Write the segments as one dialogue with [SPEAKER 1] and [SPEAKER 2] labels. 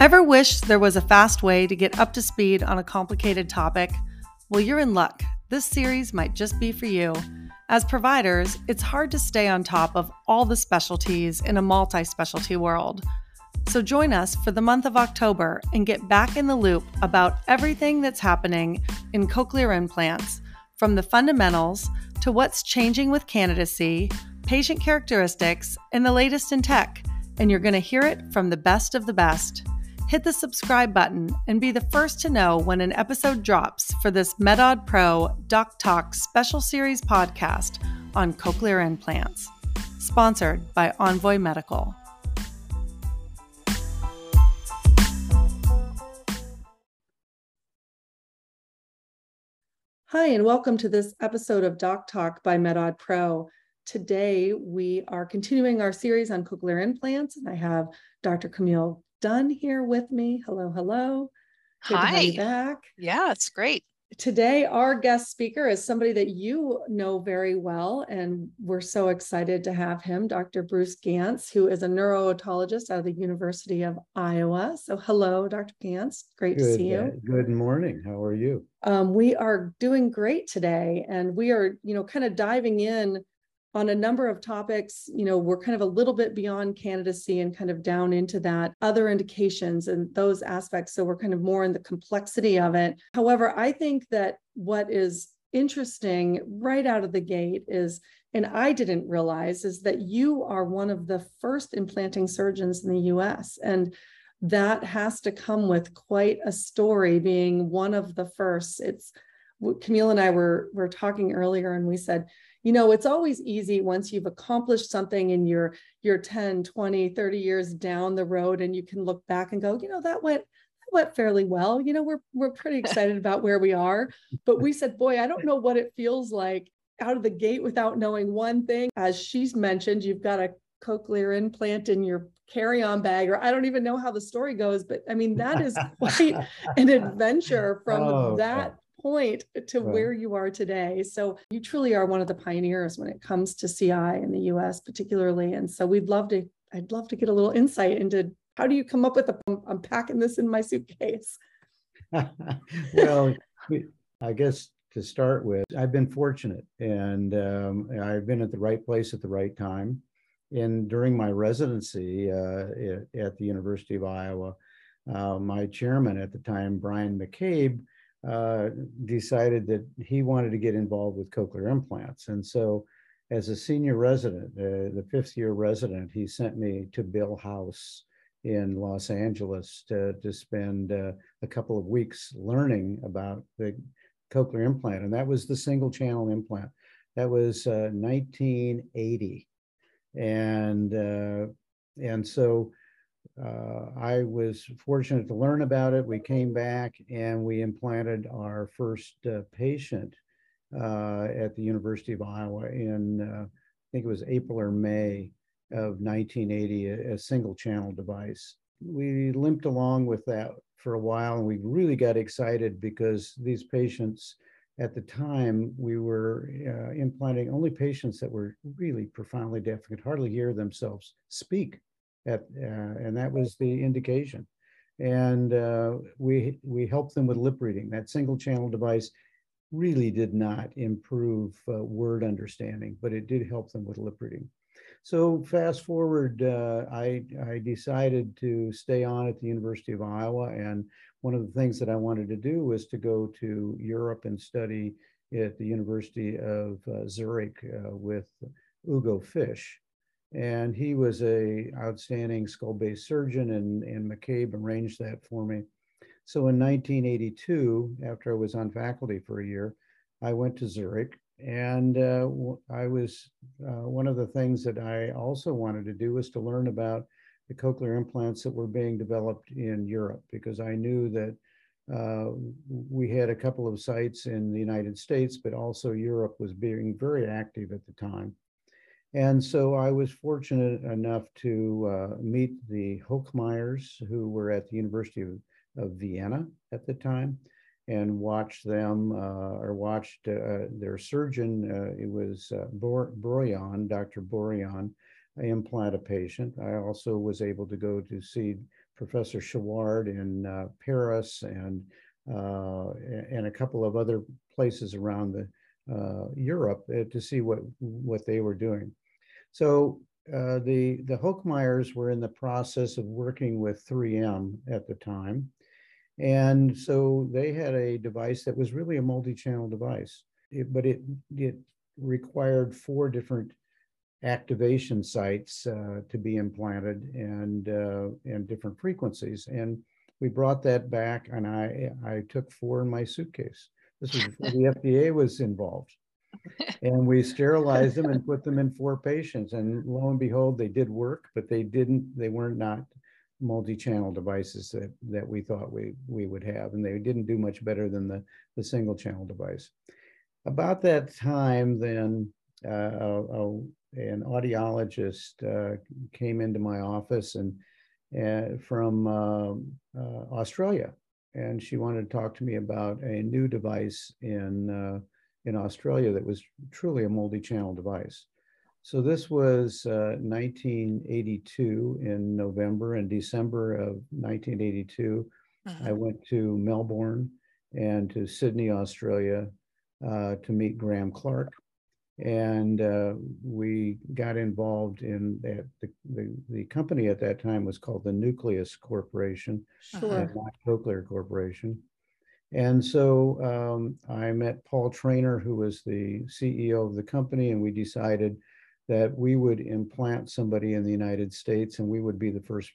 [SPEAKER 1] Ever wish there was a fast way to get up to speed on a complicated topic? Well, you're in luck. This series might just be for you. As providers, it's hard to stay on top of all the specialties in a multi specialty world. So join us for the month of October and get back in the loop about everything that's happening in cochlear implants, from the fundamentals to what's changing with candidacy, patient characteristics, and the latest in tech. And you're going to hear it from the best of the best. Hit the subscribe button and be the first to know when an episode drops for this MedOdd Pro Doc Talk special series podcast on cochlear implants. Sponsored by Envoy Medical. Hi, and welcome to this episode of Doc Talk by MedOdd Pro. Today, we are continuing our series on cochlear implants, and I have Dr. Camille Dunn here with me. Hello, hello.
[SPEAKER 2] Good Hi.
[SPEAKER 1] back.
[SPEAKER 2] Yeah, it's great.
[SPEAKER 1] Today, our guest speaker is somebody that you know very well, and we're so excited to have him, Dr. Bruce Gantz, who is a neurotologist out of the University of Iowa. So, hello, Dr. Gantz. Great
[SPEAKER 3] good,
[SPEAKER 1] to see you. Uh,
[SPEAKER 3] good morning. How are you?
[SPEAKER 1] Um, we are doing great today, and we are, you know, kind of diving in on a number of topics, you know, we're kind of a little bit beyond candidacy and kind of down into that other indications and those aspects. So we're kind of more in the complexity of it. However, I think that what is interesting right out of the gate is, and I didn't realize, is that you are one of the first implanting surgeons in the US. And that has to come with quite a story being one of the first. It's Camille and I were were talking earlier and we said, you know it's always easy once you've accomplished something in your your 10 20 30 years down the road and you can look back and go you know that went that went fairly well. You know we're we're pretty excited about where we are but we said boy i don't know what it feels like out of the gate without knowing one thing. As she's mentioned you've got a cochlear implant in your carry-on bag or i don't even know how the story goes but i mean that is quite an adventure from oh, that point to right. where you are today. So you truly are one of the pioneers when it comes to CI in the US particularly. And so we'd love to, I'd love to get a little insight into how do you come up with a, I'm packing this in my suitcase.
[SPEAKER 3] well, I guess to start with, I've been fortunate and um, I've been at the right place at the right time. And during my residency uh, at the University of Iowa, uh, my chairman at the time, Brian McCabe, uh, decided that he wanted to get involved with cochlear implants. And so, as a senior resident, uh, the fifth year resident, he sent me to Bill House in Los Angeles to, to spend uh, a couple of weeks learning about the cochlear implant. And that was the single channel implant. That was 1980. Uh, and, uh, and so uh, I was fortunate to learn about it. We came back and we implanted our first uh, patient uh, at the University of Iowa in, uh, I think it was April or May of 1980, a, a, single channel device. We limped along with that for a while and we really got excited because these patients at the time we were uh, implanting only patients that were really profoundly deaf and could hardly hear themselves speak at, uh, and that was the indication. And uh, we we helped them with lip reading. That single channel device really did not improve uh, word understanding, but it did help them with lip reading. So fast forward, uh, I, I decided to stay on at the University of Iowa. And one of the things that I wanted to do was to go to Europe and study at the University of uh, Zurich uh, with Ugo Fisch and he was a outstanding skull-based surgeon and, and McCabe arranged that for me. So in 1982, after I was on faculty for a year, I went to Zurich and uh, I was, uh, one of the things that I also wanted to do was to learn about the cochlear implants that were being developed in Europe because I knew that uh, we had a couple of sites in the United States, but also Europe was being very active at the time. And so I was fortunate enough to uh, meet the Hochmairs, who were at the University of, of Vienna at the time, and watch them uh, or watched uh, their surgeon. Uh, it was uh, Bor- Dr. Burian, implant a patient. I also was able to go to see Professor Chouard in uh, Paris and uh, and a couple of other places around the uh, Europe uh, to see what what they were doing. So uh, the the Hochmairs were in the process of working with 3M at the time, and so they had a device that was really a multi-channel device, it, but it it required four different activation sites uh, to be implanted and uh, and different frequencies. And we brought that back, and I I took four in my suitcase. This was before the FDA was involved, and we sterilized them and put them in four patients. And lo and behold, they did work, but they didn't. They weren't not multi-channel devices that that we thought we we would have, and they didn't do much better than the the single channel device. About that time, then. Uh, a, an audiologist uh, came into my office and, and from uh, uh, Australia, and she wanted to talk to me about a new device in uh, in Australia that was truly a multi-channel device. So this was 1982 uh, in November and December of 1982. Uh-huh. I went to Melbourne and to Sydney, Australia, uh, to meet Graham Clark, and uh, we got involved in that. The, the, the, company at that time was called the Nucleus Corporation,
[SPEAKER 1] sure.
[SPEAKER 3] not Cochlear Corporation. And so um, I met Paul Trainor, who was the CEO of the company, and we decided that we would implant somebody in the United States, and we would be the first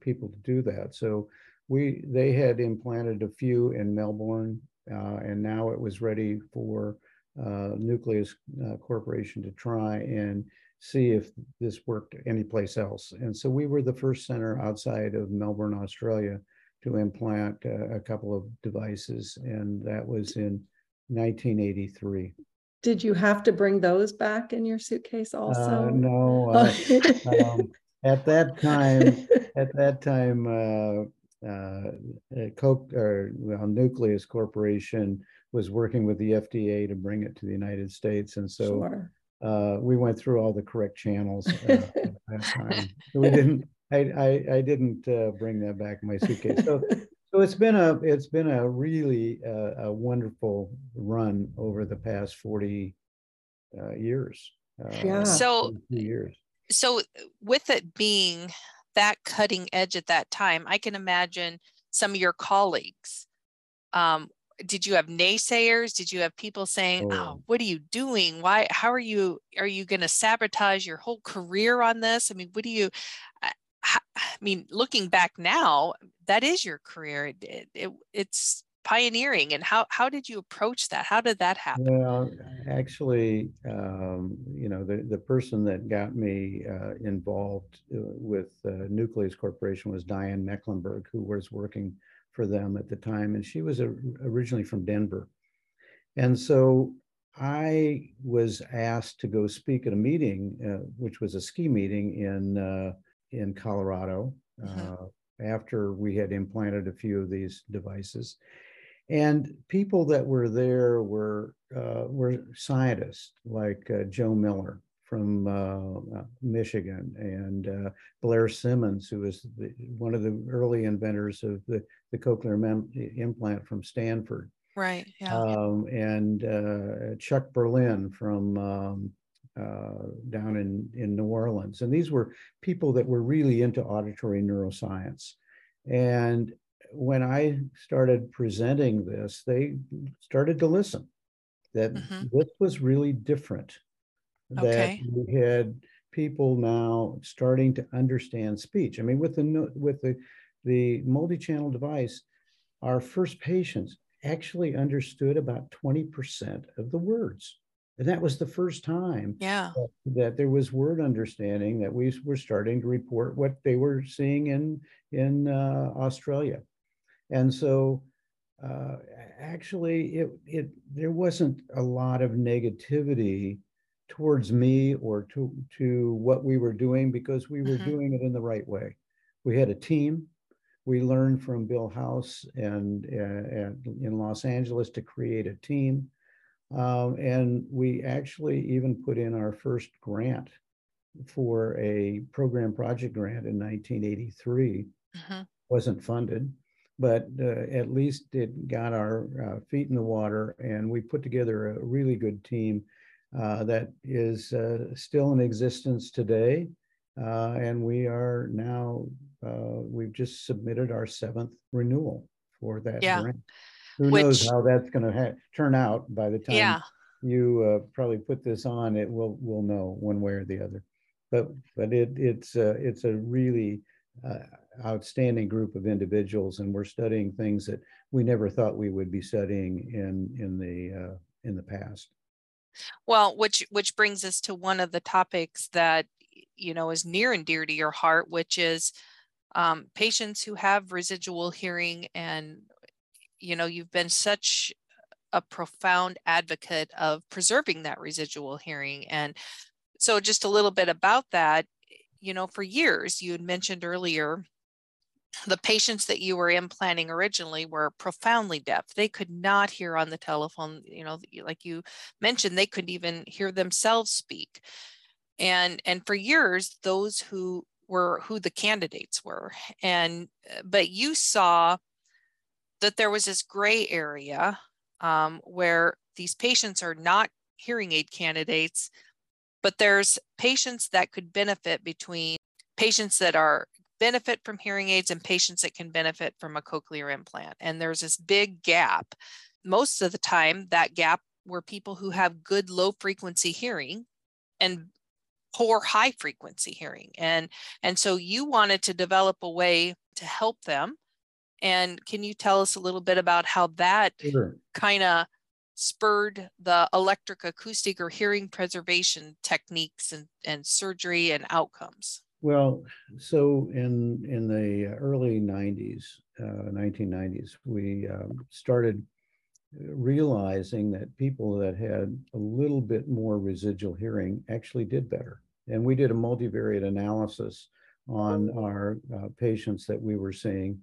[SPEAKER 3] people to do that. So we they had implanted a few in Melbourne, uh, and now it was ready for uh, Nucleus uh, Corporation to try and see if this worked anyplace else. And so we were the first center outside of Melbourne, Australia, to implant uh, a couple of devices, and that was in 1983.
[SPEAKER 1] Did you have to bring those back in your suitcase uh, also?
[SPEAKER 3] no. Uh, um, at that time, at that time, uh, Coke or well, Nucleus Corporation was working with the FDA to bring it to the United States. And so sure. uh, we went through all the correct channels uh, at that time. So we didn't, I, I, I didn't uh, bring that back in my suitcase. So, so it's been a, it's been a really uh, a wonderful run over the past 40 uh, years.
[SPEAKER 1] Uh, yeah.
[SPEAKER 2] So
[SPEAKER 3] years.
[SPEAKER 2] So with it being that cutting edge at that time, I can imagine some of your colleagues um, did you have naysayers did you have people saying oh. oh what are you doing why how are you are you going to sabotage your whole career on this i mean what do you I, mean looking back now that is your career. It, it, it's pioneering and how how did you approach that? How did that happen?
[SPEAKER 3] Well actually um, you know the, the person that got me uh, involved uh, with uh, nucleus corporation was diane mecklenburg who was working for them at the time, and she was a, originally from Denver. And so I was asked to go speak at a meeting, uh, which was a ski meeting in uh, in Colorado, mm-hmm. after we had implanted a few of these devices. And people that were there were uh, were scientists like uh, Joe Miller, from uh, uh, Michigan, and uh, Blair Simmons, who was the, one of the early inventors of the, the cochlear mem- implant from Stanford.
[SPEAKER 2] Right. Yeah.
[SPEAKER 3] Um, and uh, Chuck Berlin from um, uh, down in, in New Orleans. And these were people that were really into auditory neuroscience. And when I started presenting this, they started to listen that mm-hmm. this was really different that okay. we had people now starting to understand speech. I mean, with the with the the multi-channel device, our first patients actually understood about 20% of the words. And that was the first time
[SPEAKER 2] yeah.
[SPEAKER 3] that, that, there was word understanding that we were starting to report what they were seeing in, in uh, Australia. And so uh, actually it, it, there wasn't a lot of negativity towards me or to to what we were doing because we were mm-hmm. doing it in the right way. We had a team. We learned from Bill House and, and in Los Angeles to create a team, um, and we actually even put in our first grant for a program project grant in 1983 mm-hmm. wasn't funded, but uh, at least it got our uh, feet in the water, and we put together a really good team uh, that is uh, still in existence today. Uh, and we are now, uh, we've just submitted our seventh renewal for that
[SPEAKER 2] Yeah.
[SPEAKER 3] grant. Who
[SPEAKER 2] Which-
[SPEAKER 3] knows how that's going to ha- turn out by the time
[SPEAKER 2] Yeah.
[SPEAKER 3] you uh, probably put this on, it will, we'll know one way or the other. But, but it, it's, uh, it's a really uh, outstanding group of individuals and we're studying things that we never thought we would be studying in, in the, uh, in the past.
[SPEAKER 2] Well, which which brings us to one of the topics that you know is near and dear to your heart, which is um, patients who have residual hearing, and you know you've been such a profound advocate of preserving that residual hearing, and so just a little bit about that. You know, for years you had mentioned earlier the patients that you were implanting originally were profoundly deaf. They could not hear on the telephone, you know, like you mentioned, they couldn't even hear themselves speak. And and for years, those who were who the candidates were. And but you saw that there was this gray area um, where these patients are not hearing aid candidates, but there's patients that could benefit between patients that are benefit from hearing aids and patients that can benefit from a cochlear implant. And there's this big gap. Most of the time, that gap were people who have good low frequency hearing and poor high frequency hearing. And, and so you wanted to develop a way to help them. And can you tell us a little bit about how that
[SPEAKER 3] Sure.
[SPEAKER 2] kind of spurred the electric acoustic or hearing preservation techniques and, and surgery and outcomes?
[SPEAKER 3] Well, so in in the early '90s, uh, 1990s, we um, started realizing that people that had a little bit more residual hearing actually did better, and we did a multivariate analysis on our uh, patients that we were seeing,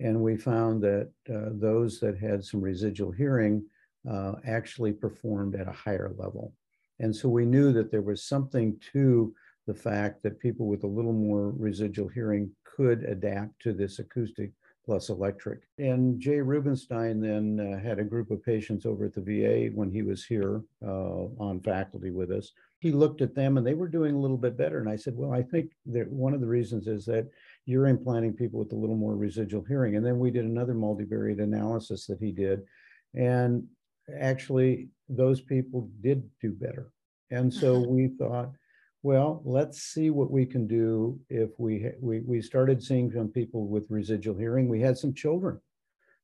[SPEAKER 3] and we found that uh, those that had some residual hearing uh, actually performed at a higher level, and so we knew that there was something to the fact that people with a little more residual hearing could adapt to this acoustic plus electric. And Jay Rubinstein then uh, had a group of patients over at the VA when he was here uh, on faculty with us. He looked at them and they were doing a little bit better. And I said, Well, I think that one of the reasons is that you're implanting people with a little more residual hearing. And then we did another multivariate analysis that he did. And actually, those people did do better. And so we thought, well, let's see what we can do if we, we, we started seeing some people with residual hearing. We had some children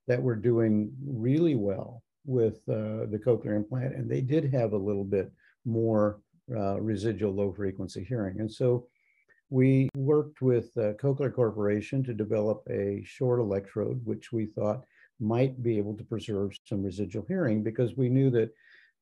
[SPEAKER 3] that were doing really well with uh, the cochlear implant, and they did have a little bit more uh, residual low frequency hearing. And so we worked with uh, Cochlear Corporation to develop a short electrode, which we thought might be able to preserve some residual hearing because we knew that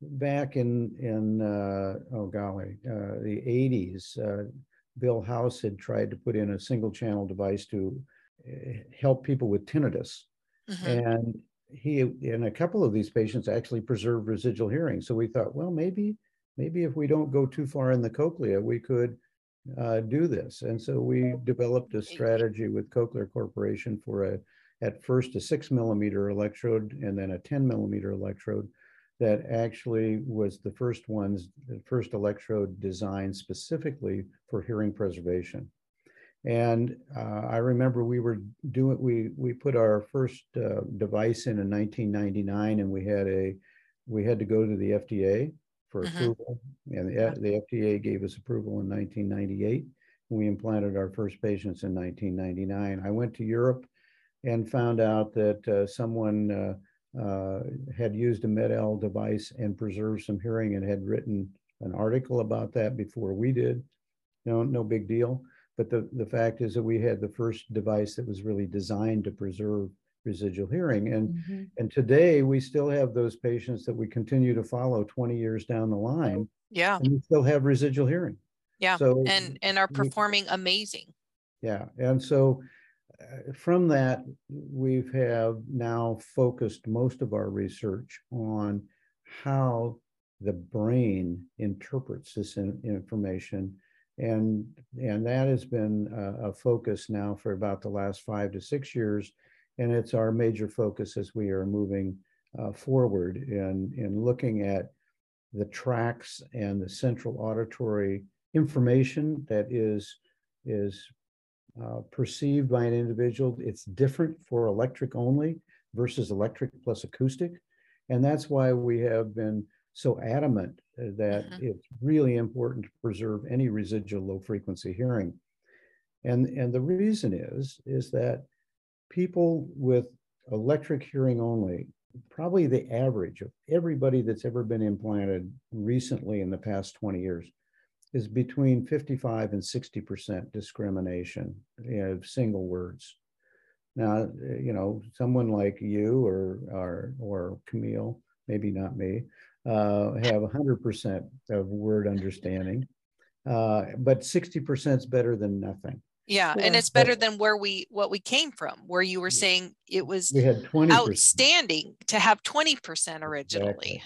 [SPEAKER 3] back in in uh, oh golly uh, the 80s uh, bill house had tried to put in a single channel device to uh, help people with tinnitus.
[SPEAKER 2] Mhm.
[SPEAKER 3] and he and a couple of these patients actually preserved residual hearing. So we thought well maybe maybe if we don't go too far in the cochlea we could uh, do this. And so we developed a strategy with cochlear corporation for a at first a six millimeter electrode and then a 10 millimeter electrode that actually was the first ones, the first electrode designed specifically for hearing preservation. And uh, I remember we were doing, we, we put our first uh, device in in 1999 and we had a, we had to go to the FDA for
[SPEAKER 2] Mhm.
[SPEAKER 3] approval. And the, the FDA gave us approval in 1998. We implanted our first patients in 1999. I went to Europe and found out that uh, someone uh, had used a MED-EL device and preserved some hearing and had written an article about that before we did. No, no big deal. But the, the fact is that we had the first device that was really designed to preserve residual hearing. And,
[SPEAKER 1] Mhm.
[SPEAKER 3] and today we still have those patients that we continue to follow 20 years down the line
[SPEAKER 2] Yeah.
[SPEAKER 3] and we still have residual hearing.
[SPEAKER 2] Yeah.
[SPEAKER 3] So
[SPEAKER 2] And and are
[SPEAKER 3] we-
[SPEAKER 2] performing amazing.
[SPEAKER 3] yeah, and so from that, we've now focused most of our research on how the brain interprets this in- information And, and that has been a, a focus now for about the last five to six years. And it's our major focus as we are moving uh, forward in, in looking at the tracks and the central auditory information that is, is uh, perceived by an individual. It's different for electric only versus electric plus acoustic. And that's why we have been so adamant uh, that mm-hmm. it's really important to preserve any residual low frequency hearing. And, and the reason is, is that people with electric hearing only, probably the average of everybody that's ever been implanted recently in the past 20 years, is between 55 and 60% discrimination of single words. Now, you know, someone like you or or or Camille, maybe not me, uh, have 100% of word understanding, uh, but 60% is better than nothing.
[SPEAKER 2] Yeah, yeah, and it's better than where we what we came from, where you were saying it was
[SPEAKER 3] we had 20
[SPEAKER 2] outstanding to have 20% originally. Exactly.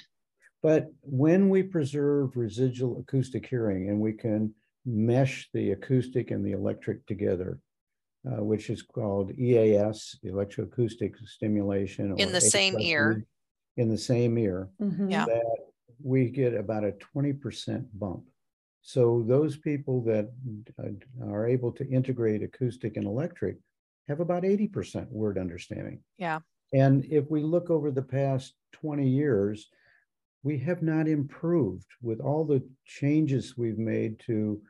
[SPEAKER 3] But when we preserve residual acoustic hearing and we can mesh the acoustic and the electric together, uh, which is called EAS, electroacoustic stimulation.
[SPEAKER 2] In the same ear.
[SPEAKER 3] In the same ear.
[SPEAKER 2] Mm-hmm. Yeah.
[SPEAKER 3] That we get about a 20% bump. So those people that uh, are able to integrate acoustic and electric have about 80% word understanding.
[SPEAKER 2] Yeah.
[SPEAKER 3] And if we look over the past 20 years, we have not improved with all the changes we've made to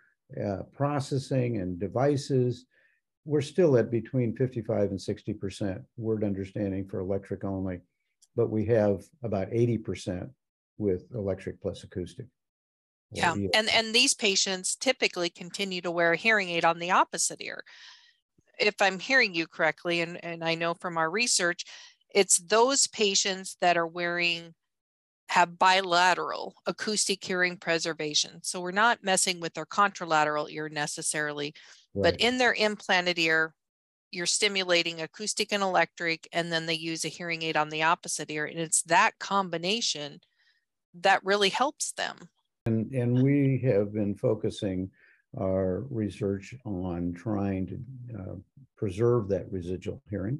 [SPEAKER 3] uh, processing and devices. We're still at between 55 and 60% word understanding for electric only, but we have about 80% with electric plus acoustic.
[SPEAKER 2] Yeah, and and these patients typically continue to wear a hearing aid on the opposite ear. If I'm hearing you correctly, and, and I know from our research, it's those patients that are wearing have bilateral acoustic hearing preservation. So we're not messing with their contralateral ear necessarily, right. but in their implanted ear, you're stimulating acoustic and electric, and then they use a hearing aid on the opposite ear. And it's that combination that really helps them.
[SPEAKER 3] And, and we have been focusing our research on trying to uh, preserve that residual hearing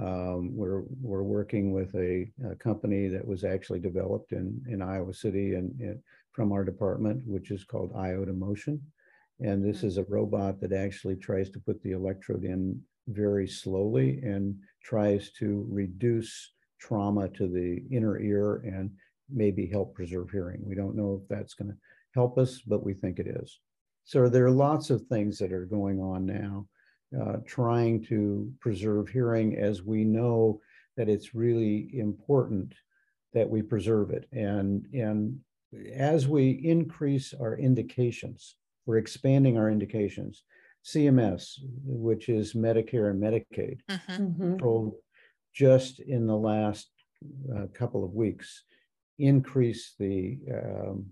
[SPEAKER 3] um, we're we're working with a, a, company that was actually developed in in Iowa City and, and, from our department, which is called iotaMotion, and this is a robot that actually tries to put the electrode in very slowly and tries to reduce trauma to the inner ear and maybe help preserve hearing. We don't know if that's going to help us, but we think it is. So there are lots of things that are going on now uh, trying to preserve hearing as we know that it's really important that we preserve it. And, and as we increase our indications, we're expanding our indications. CMS, which is Medicare and Medicaid, mm-hmm. mm-hmm. just in the last uh, couple of weeks, increase the um,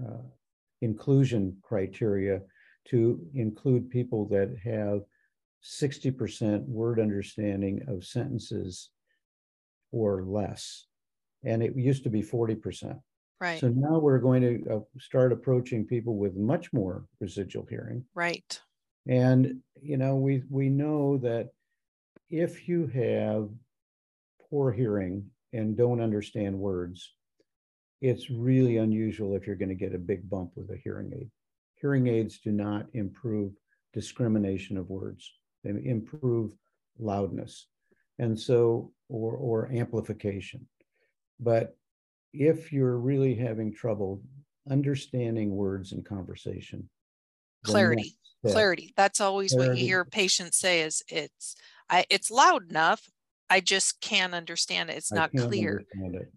[SPEAKER 3] uh, inclusion criteria to include people that have 60% word understanding of sentences or less. And it used to be 40%.
[SPEAKER 2] Right.
[SPEAKER 3] So now we're going to uh, start approaching people with much more residual hearing.
[SPEAKER 2] Right.
[SPEAKER 3] And you know, we we know that if you have poor hearing and don't understand words, it's really unusual if you're going to get a big bump with a hearing aid. Hearing aids do not improve discrimination of words improve loudness and so or or amplification. But if you're really having trouble understanding words in conversation
[SPEAKER 2] clarity that, clarity. That's always clarity. what you hear patients say is it's i it's loud enough. I just can't understand it. It's not clear. it.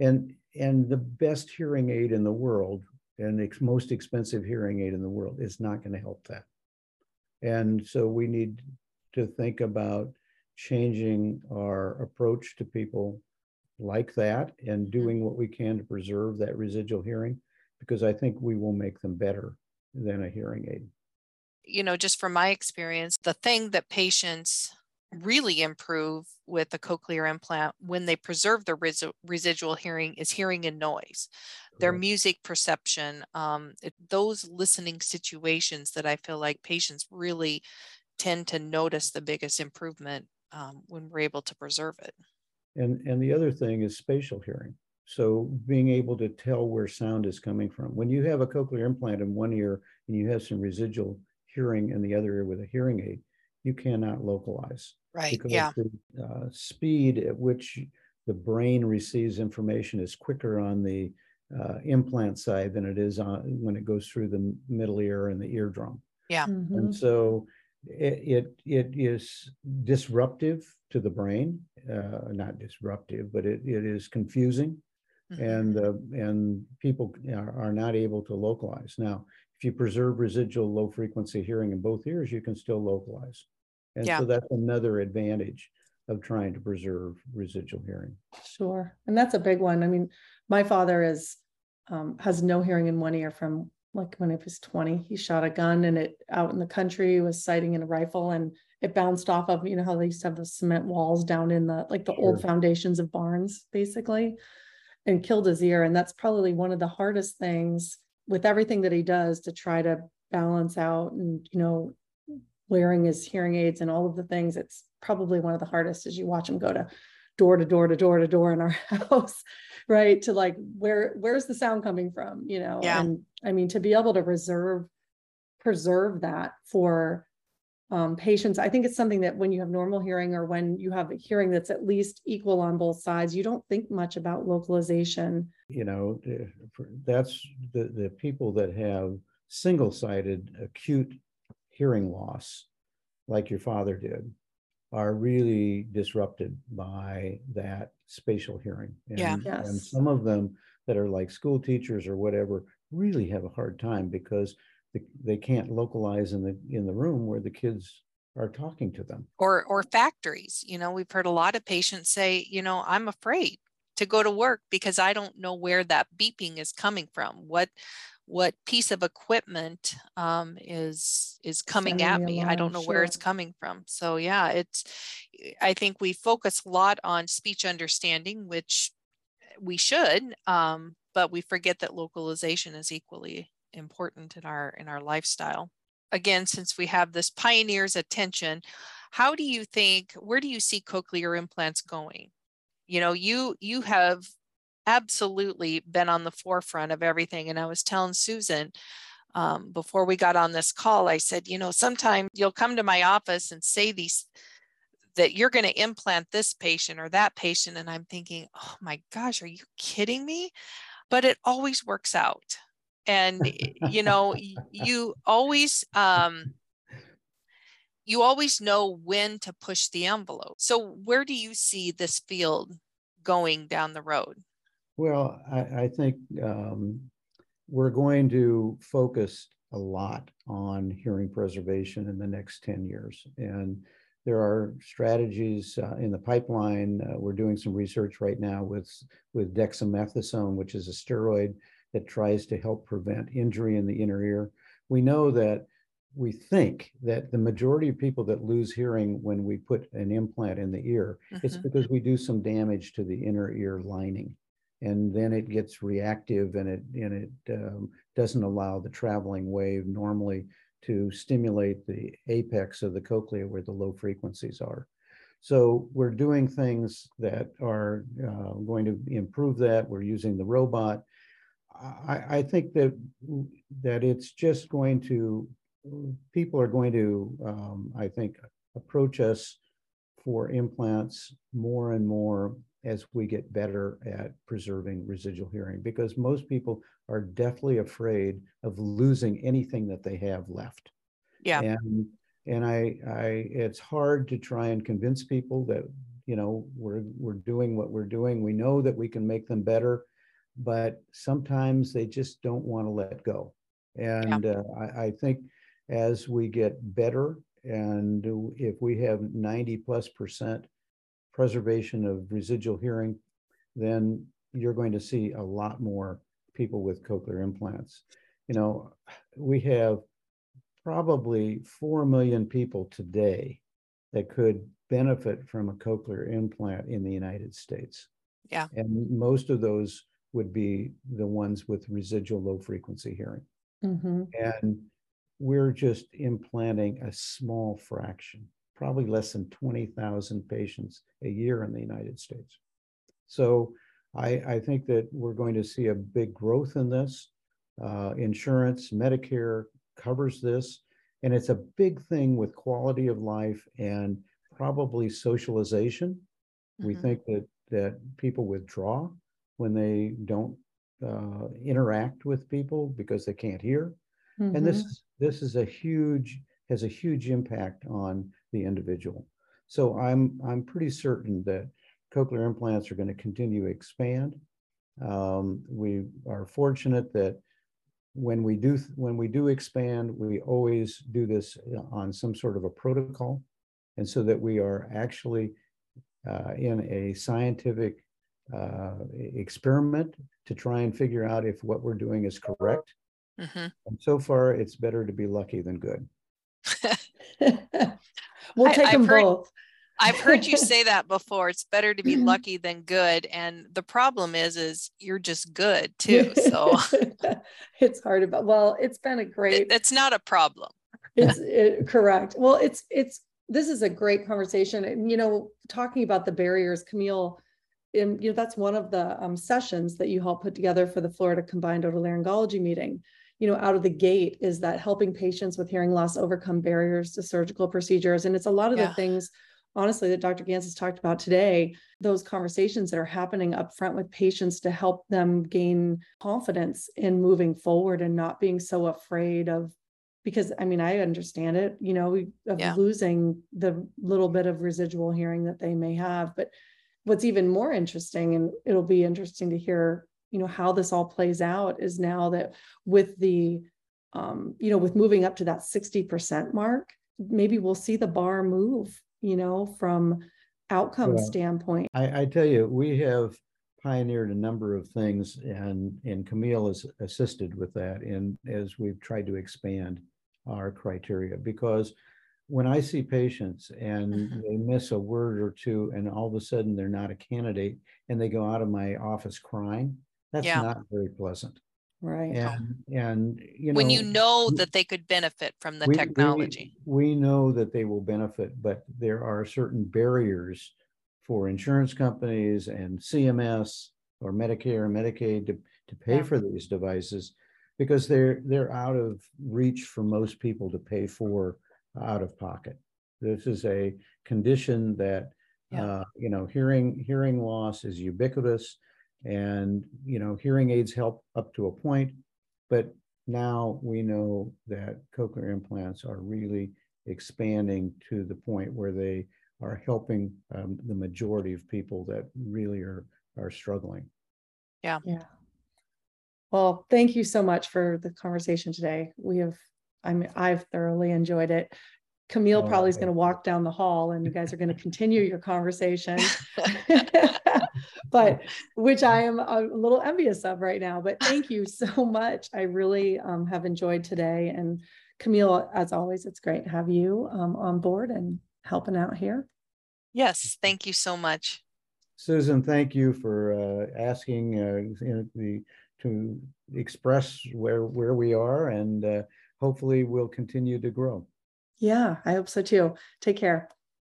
[SPEAKER 3] and and the best hearing aid in the world and the most expensive hearing aid in the world is not going to help that and so we need to think about changing our approach to people like that and mm-hmm. doing what we can to preserve that residual hearing because I think we will make them better than a hearing aid.
[SPEAKER 2] You know, just from my experience, the thing that patients really improve with a cochlear implant when they preserve their res- residual hearing is hearing and noise. Their music perception um, those listening situations that i feel like patients really tend to notice the biggest improvement um, when we're able to preserve it.
[SPEAKER 3] And and the other thing is spatial hearing. So being able to tell where sound is coming from. When you have a cochlear implant in one ear and you have some residual hearing in the other ear with a hearing aid you cannot localize.
[SPEAKER 2] Right.
[SPEAKER 3] Because
[SPEAKER 2] yeah.
[SPEAKER 3] the uh, speed at which the brain receives information is quicker on the uh, implant side than it is on when it goes through the middle ear and the eardrum.
[SPEAKER 2] Yeah.
[SPEAKER 1] Mhm.
[SPEAKER 3] And so it, it it is disruptive to the brain, uh, not disruptive, but it, it is confusing,
[SPEAKER 2] Mhm.
[SPEAKER 3] and uh, and people are, are not able to localize. Now, if you preserve residual low frequency hearing in both ears, you can still localize. And
[SPEAKER 2] Yeah.
[SPEAKER 3] so that's another advantage of trying to preserve residual hearing.
[SPEAKER 1] Sure. And that's a big one. I mean, my father is um, has no hearing in one ear from like when he was 20. He shot a gun and it out in the country was sighting in a rifle and it bounced off of, you know, how they used to have the cement walls down in the like the old foundations of barns, basically, and killed his ear. And that's probably one of the hardest things with everything that he does to try to balance out and, you know, wearing his hearing aids and all of the things. It's probably one of the hardest as you watch him go to door to door to door to door in our house, right? To like where where's the sound coming from, you know?
[SPEAKER 2] Yeah.
[SPEAKER 1] And I mean to be able to reserve preserve that for um, patients, I think it's something that when you have normal hearing or when you have a hearing that's at least equal on both sides, you don't think much about localization.
[SPEAKER 3] You know, that's the, the people that have single-sided acute hearing loss, like your father did, are really disrupted by that spatial hearing.
[SPEAKER 2] Yeah.
[SPEAKER 3] And- And some of them that are like school teachers or whatever really have a hard time because they, they can't localize in the, in the room where the kids are talking to them.
[SPEAKER 2] or or factories you know we've heard a lot of patients say you know i'm afraid to go to work because i don't know where that beeping is coming from. What what piece of equipment um, is is coming
[SPEAKER 1] Sounding
[SPEAKER 2] at
[SPEAKER 1] the
[SPEAKER 2] me? I don't
[SPEAKER 1] alarm,
[SPEAKER 2] know where it's coming from. So yeah it's i think we focus a lot on speech understanding which we should um, but we forget that localization is equally important in our in our lifestyle again, since we have this pioneer's attention, how do you think, where do you see cochlear implants going? You know, you you have absolutely been on the forefront of everything. And I was telling Susan um, before we got on this call, I said, you know, sometimes you'll come to my office and say these that you're going to implant this patient or that patient. And I'm thinking, oh my gosh, are you kidding me? But it always works out and you know you always um you always know when to push the envelope so where do you see this field going down the road
[SPEAKER 3] Well, I, I think um, we're going to focus a lot on hearing preservation in the next 10 years. And there are strategies uh, in the pipeline. Uh, we're doing some research right now with, with dexamethasone, which is a steroid that tries to help prevent injury in the inner ear. We know that we think that the majority of people that lose hearing when we put an implant in the ear, it's
[SPEAKER 2] Mhm.
[SPEAKER 3] because we do some damage to the inner ear lining and then it gets reactive and it and it um, doesn't allow the traveling wave normally to stimulate the apex of the cochlea where the low frequencies are. So we're doing things that are uh, going to improve that. We're using the robot. I, I think that that it's just going to people are going to um, I think approach us for implants more and more as we get better at preserving residual hearing because most people are deathly afraid of losing anything that they have left.
[SPEAKER 2] Yeah.
[SPEAKER 3] And and I I it's hard to try and convince people that you know we're we're doing what we're doing. We know that we can make them better, but sometimes they just don't want to let go. And uh, I, I think as we get better and if we have 90 plus percent preservation of residual hearing, then you're going to see a lot more people with cochlear implants. You know, we have probably 4 million people today that could benefit from a cochlear implant in the United States.
[SPEAKER 2] Yeah.
[SPEAKER 3] And most of those would be the ones with residual low frequency hearing.
[SPEAKER 1] Mm-hmm.
[SPEAKER 3] And we're just implanting a small fraction, probably less than 20,000 patients a year in the United States. So I, I think that we're going to see a big growth in this. Uh, insurance, Medicare covers this. And it's a big thing with quality of life and probably socialization. We
[SPEAKER 2] Mhm.
[SPEAKER 3] think that that people withdraw when they don't uh, interact with people because they can't hear. And this
[SPEAKER 1] Mhm.
[SPEAKER 3] is this is a huge has a huge impact on the individual. So I'm I'm pretty certain that cochlear implants are going to continue to expand. Um, we are fortunate that when we do when we do expand, we always do this uh, on some sort of a protocol, and so that we are actually uh, in a scientific uh, experiment to try and figure out if what we're doing is correct.
[SPEAKER 2] Mhm.
[SPEAKER 3] And so far, it's better to be lucky than good.
[SPEAKER 1] we'll take
[SPEAKER 2] I've
[SPEAKER 1] them
[SPEAKER 2] heard-
[SPEAKER 1] both.
[SPEAKER 2] I've heard you say that before. It's better to be
[SPEAKER 1] Mhm.
[SPEAKER 2] lucky than good. And the problem is, is you're just good too. So
[SPEAKER 1] it's hard about. Well, it's been a great.
[SPEAKER 2] it, it's not a problem.
[SPEAKER 1] it's it, correct well it's it's this is a great conversation and you know talking about the barriers camille and you know that's one of the um, sessions that you helped put together for the florida combined otolaryngology meeting you know out of the gate is that helping patients with hearing loss overcome barriers to surgical procedures and it's a lot of
[SPEAKER 2] Yeah.
[SPEAKER 1] the things honestly that dr Gantz has talked about today those conversations that are happening up front with patients to help them gain confidence in moving forward and not being so afraid of because I mean, I understand it, you know, of
[SPEAKER 2] Yeah.
[SPEAKER 1] losing the little bit of residual hearing that they may have. But what's even more interesting, and it'll be interesting to hear, you know, how this all plays out is now that with the, um, you know, with moving up to that 60% mark, maybe we'll see the bar move, you know, from outcome
[SPEAKER 3] Yeah.
[SPEAKER 1] standpoint.
[SPEAKER 3] I, I tell you, we have pioneered a number of things, and and Camille has assisted with that. And as we've tried to expand our criteria, because when I see patients and
[SPEAKER 2] Mhm.
[SPEAKER 3] they miss a word or two, and all of a sudden they're not a candidate, and they go out of my office crying, that's
[SPEAKER 2] Yeah.
[SPEAKER 3] not very pleasant.
[SPEAKER 1] Right.
[SPEAKER 3] And and you know
[SPEAKER 2] when you know that they could benefit from the
[SPEAKER 3] we- we-
[SPEAKER 2] technology.
[SPEAKER 3] We know that they will benefit, but there are certain barriers for insurance companies and CMS or Medicare and Medicaid to, to pay
[SPEAKER 2] Yeah.
[SPEAKER 3] for these devices because they're they're out of reach for most people to pay for out of pocket. This is a condition that
[SPEAKER 2] Yeah.
[SPEAKER 3] uh, you know hearing hearing loss is ubiquitous, and you know hearing aids help up to a point, but now we know that cochlear implants are really expanding to the point where they are helping um, the majority of people that really are are struggling.
[SPEAKER 1] Yeah. Well, thank you so much for the conversation today. We have, I mean, I've thoroughly enjoyed it. Camille
[SPEAKER 3] Oh,
[SPEAKER 1] probably is going to walk down the hall and you guys are going to continue your conversation. but which I am a little envious of right now. But thank you so much. I really um, have enjoyed today. And Camille, as always, it's great to have you um, on board and helping out here.
[SPEAKER 2] yes, thank you so much.
[SPEAKER 3] Susan, thank you for uh, asking uh, you know, the to express where where we are, and uh, hopefully we'll continue to grow.
[SPEAKER 1] Yeah, I hope so too. Take care.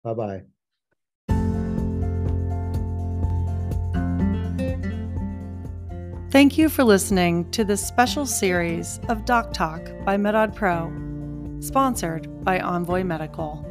[SPEAKER 3] Bye bye.
[SPEAKER 1] Thank you for listening to this special series of Doc Talk by MedOdd Pro, sponsored by Envoy Medical.